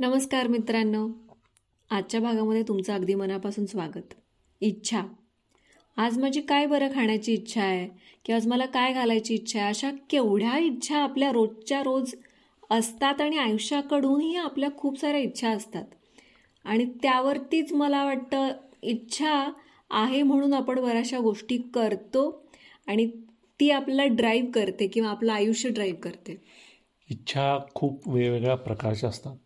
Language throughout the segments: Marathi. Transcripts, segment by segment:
नमस्कार मित्रांनो. आजच्या भागामध्ये तुमचं अगदी मनापासून स्वागत. इच्छा. आज माझी काय बरं खाण्याची इच्छा आहे? किंवा आज मला काय घालायची इच्छा आहे? अशा केवढ्या इच्छा आपल्या रोजच्या रोज असतात आणि आयुष्याकडूनही आपल्या खूप साऱ्या इच्छा असतात. आणि त्यावरतीच मला वाटतं इच्छा आहे म्हणून आपण बऱ्याचशा गोष्टी करतो आणि ती आपल्याला ड्राईव्ह करते किंवा आपलं आयुष्य ड्राईव्ह करते. इच्छा खूप वेगवेगळ्या प्रकारच्या असतात.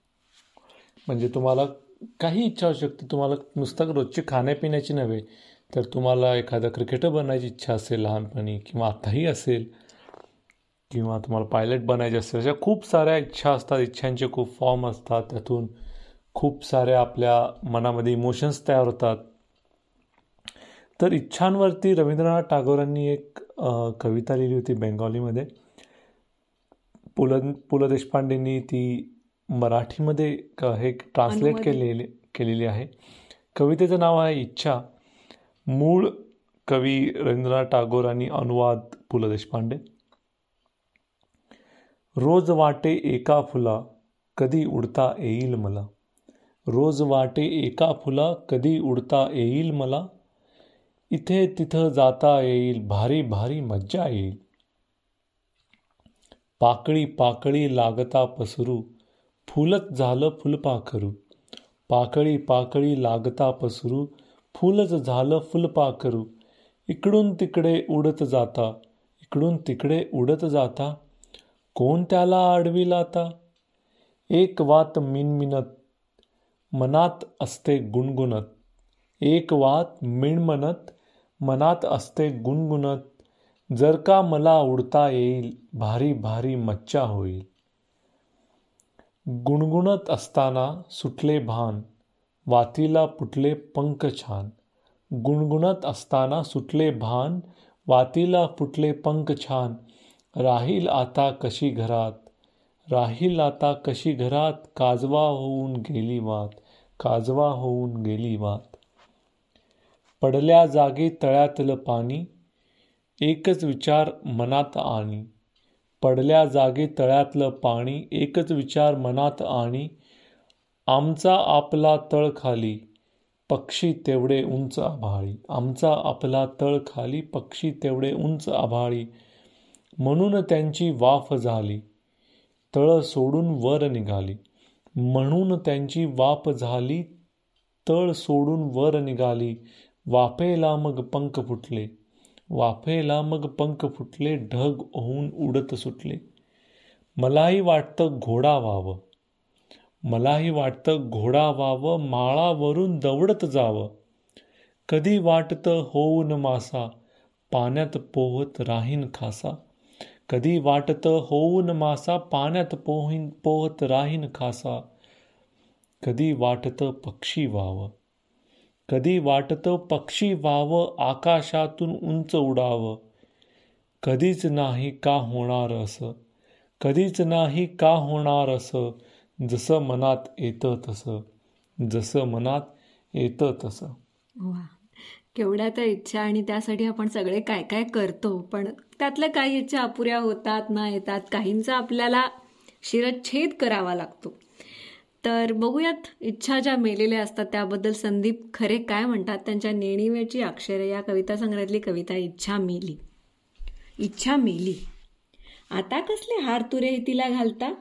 म्हणजे तुम्हाला काही इच्छा असू शकते. तुम्हाला नुसतं रोजची खाण्यापिण्याची नव्हे तर तुम्हाला एखादं क्रिकेटर बनायची इच्छा असेल लहानपणी किंवा आताही असेल किंवा तुम्हाला पायलट बनायचे असेल अशा खूप साऱ्या इच्छा असतात. इच्छांचे खूप फॉर्म असतात. त्यातून खूप साऱ्या आपल्या मनामध्ये इमोशन्स तयार होतात. तर इच्छांवरती रवींद्रनाथ टागोरांनी एक कविता लिहिली होती बेंगॉलीमध्ये. पु ल पु ल देशपांडेंनी ती मराठीमध्ये हे ट्रान्सलेट केलेले केलेली आहे. कवितेचं नाव आहे इच्छा. मूळ कवी रवींद्रनाथ टागोर आणि अनुवाद पु ल देशपांडे. रोज वाटे एका फुला कधी उडता येईल मला. रोज वाटे एका फुला कधी उडता येईल मला. इथे तिथं जाता येईल भारी भारी मज्जा येईल. पाकळी पाकळी लागता पसरू फुलच झालं फुलपाखरू पाकळी पाकळी लागता पसरू. फुलच झालं फुलपाखरू इकडून तिकडे उडत जाता. इकडून तिकडे उडत जाता. कोण त्याला आडवी आता एक वात मिनमिनत मनात असते गुणगुणत. एक वात मिणमनत मनात असते गुणगुणत. जर का मला उडता येईल भारी भारी मच्छा होईल. गुणगुणत असताना सुटले भान वातीला फुटले पंख छान. गुणगुणत असताना सुटले भान वातीला फुटले पंख छान. राहील आता कशी घरात? राहील आता कशी घरात? काजवा होऊन गेली वात काजवा होऊन गेली वात. पडल्या जागी तळ्यातलं पाणी एकच विचार मनात आणि. पडल्या जागी तळ्यातलं पाणी एकच विचार मनात आणि आमचा आपला तळ खाली पक्षी तेवढे उंच आभाळी. आमचा आपला तळ खाली पक्षी तेवढे उंच आभाळी. म्हणून त्यांची वाफ झाली. तळ सोडून वर निघाली. म्हणून त्यांची वाफ झाली. तळ सोडून वर निघाली. वाफेला मग पंख फुटले. वाफेला मग पंख फुटले ढग होऊन उडत सुटले. मलाही वाटतं घोडा व्हावं. मलाही वाटतं घोडा व्हावं माळावरून दवडत जावं. कधी वाटतं होऊन मासा पाण्यात पोहत राहीन खासा. कधी वाटतं होऊन मासा पाण्यात पोहीन पोहत राहीन खासा. कधी वाटतं पक्षी व्हावं. कधी वाटतं पक्षी व्हावं आकाशातून उंच उडावं? कधीच नाही का होणार असं? कधीच नाही का होणार असं? जसं मनात येतं तसं. जसं मनात येतं तसं. वा. केवढ्या त्या इच्छा आणि त्यासाठी आपण सगळे काय काय करतो पण त्यातल्या काही इच्छा अपुऱ्या होतात ना येतात काहींचा आपल्याला शिरच्छेद करावा लागतो. तर बघूयात इच्छा ज्या मेलेल्या असतात त्याबद्दल संदीप खरे काय म्हणतात? त्यांच्या नेणिवेची अक्षरे या कविता संग्रहातली कविता इच्छा मेली. इच्छा मेली. आता कसले हार तुरे तिला घालता?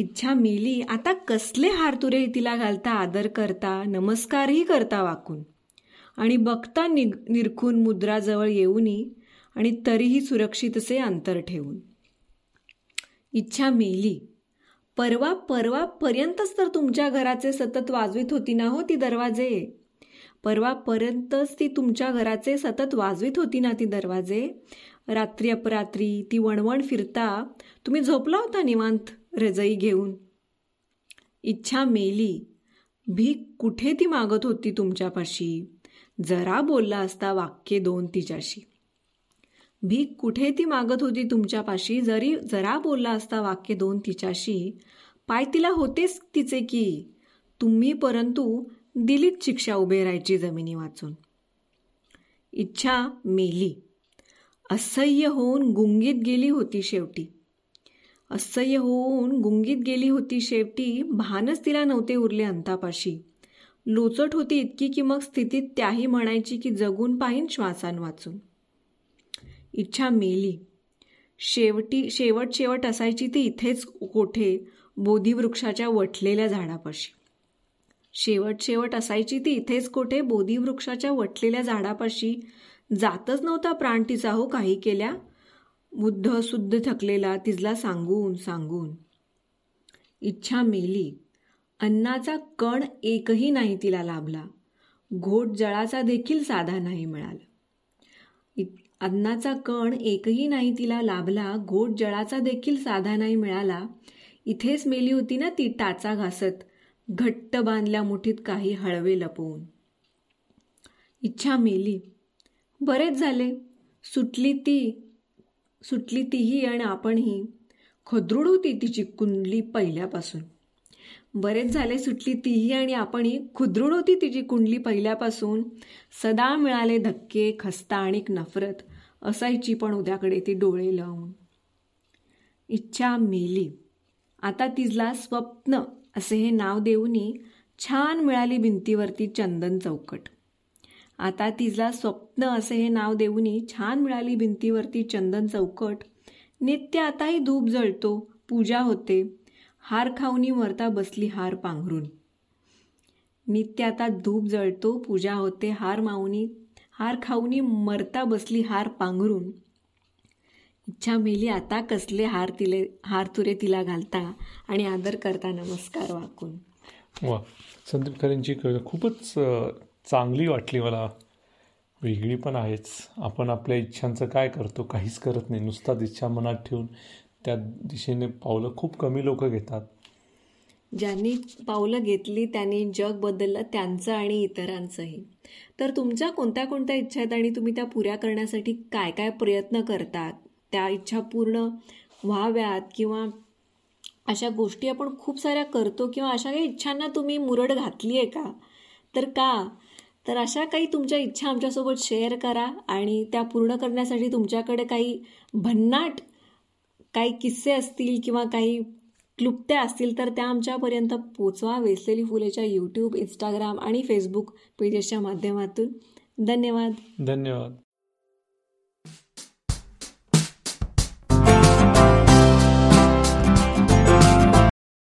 इच्छा मेली. आता कसले हार तुरे तिला घालता? आदर करता नमस्कारही करता वाकून. आणि बघता निग निरखून मुद्राजवळ येऊनही आणि तरीही सुरक्षितसे अंतर ठेवून. इच्छा मेली. परवा परवापर्यंतच तर तुमच्या घराचे सतत वाजवीत होती ना हो ती दरवाजे? परवापर्यंतच ती तुमच्या घराचे सतत वाजवीत होती ना ती दरवाजे? रात्री अपरात्री ती वणवण फिरता तुम्ही झोपला होता निवांत रजई घेऊन? इच्छा मेली. भीक कुठे ती मागत होती तुमच्यापाशी? जरा बोलला असता वाक्य दोन तिच्याशी. भीक कुठे ती मागत होती तुमच्यापाशी? जरी जरा बोलला असता वाक्य दोन तिच्याशी पाय तिला होतेच तिचे की. तुम्ही परंतु दिलीत शिक्षा उभे राहायची जमिनी वाचून. इच्छा मेली. असह्य होऊन गुंगीत गेली होती शेवटी. असह्य होऊन गुंगीत गेली होती शेवटी भानच तिला नव्हते उरले अंतापाशी. लोचट होती इतकी की मग स्थितीत त्याही म्हणायची की जगून पाहीन श्वासान वाचून. इच्छा मेली. शेवटी शेवट शेवट असायची ती इथेच कोठे? बोधीवृक्षाच्या वटलेल्या झाडापाशी. शेवट शेवट असायची ती इथेच कोठे? बोधीवृक्षाच्या वटलेल्या झाडापाशी. जातच नव्हता प्राण तिचा हो काही केल्या. बुद्ध शुद्ध थकलेला तिजला सांगून सांगून. इच्छा मेली. अन्नाचा कण एकही नाही तिला लाभला. घोट जळाचा देखील साधा नाही मिळाला. अन्नाचा कण एकही नाही तिला लाभला घोट जळाचा देखील साधा नाही मिळाला. इथेच मेली होती ना ती टाचा घासत. घट्ट बांधल्या मुठीत काही हळवे लपवून. इच्छा मेली. बरेच झाले. सुटली ती. सुटली तीही आणि आपणही. खदरूड होती तिची कुंडली पहिल्यापासून. बरेच झाले सुटली तीही आणि आपणही. खुद्रूड होती तिची कुंडली पहिल्यापासून. सदा मिळाले धक्के खस्ता आणि नफरत. असायची पण उद्याकडे ती डोळे लावून. इच्छा मेली. आता तिजला स्वप्न असे हे नाव देऊनी छान मिळाली भिंतीवरती चंदन चौकट. आता तिजला स्वप्न असे हे नाव देऊनी छान मिळाली भिंतीवरती चंदन चौकट. नित्य आताही धूप जळतो पूजा होते. हार खाऊनी मरता बसली हार पांघरून. नित्य आता धूप जळतो पूजा होते हार माऊनी हार खाऊनी मरता बसली हार पांघरून. इच्छा मेली आता कसले हार तिले हार तुरे तिला घालता? आणि आदर करता नमस्कार वाकून. वा संदीप खरेंची कविता खूपच चांगली वाटली मला. वेगळी पण आहेच. आपण आपल्या इच्छांचं काय करतो काहीच करत नाही. नुसताच इच्छा मनात ठेवून त्या दिशेने पावलं खूप कमी लोक घेतात. ज्यांनी पावलं घेतली त्यांनी जग बदललं त्यांचं आणि इतरांचंही. तर तुमच्या कोणत्या कोणत्या इच्छा आहेत आणि तुम्ही त्या पुऱ्या करण्यासाठी काय काय प्रयत्न करतात? त्या इच्छा पूर्ण व्हाव्यात किंवा अशा गोष्टी आपण खूप साऱ्या करतो किंवा अशा काही इच्छांना तुम्ही मुरड घातली आहे का? तर का? तर अशा काही तुमच्या इच्छा आमच्यासोबत शेअर करा आणि त्या पूर्ण करण्यासाठी तुमच्याकडे काही भन्नाट काही किस्से असतील किंवा काही क्लुप्त्या असतील तर त्या आमच्यापर्यंत पोचवा. वेसलेली फुलेच्या यूट्यूब इंस्टाग्राम आणि फेसबुक पेजेसच्या माध्यमातून. धन्यवाद. धन्यवाद.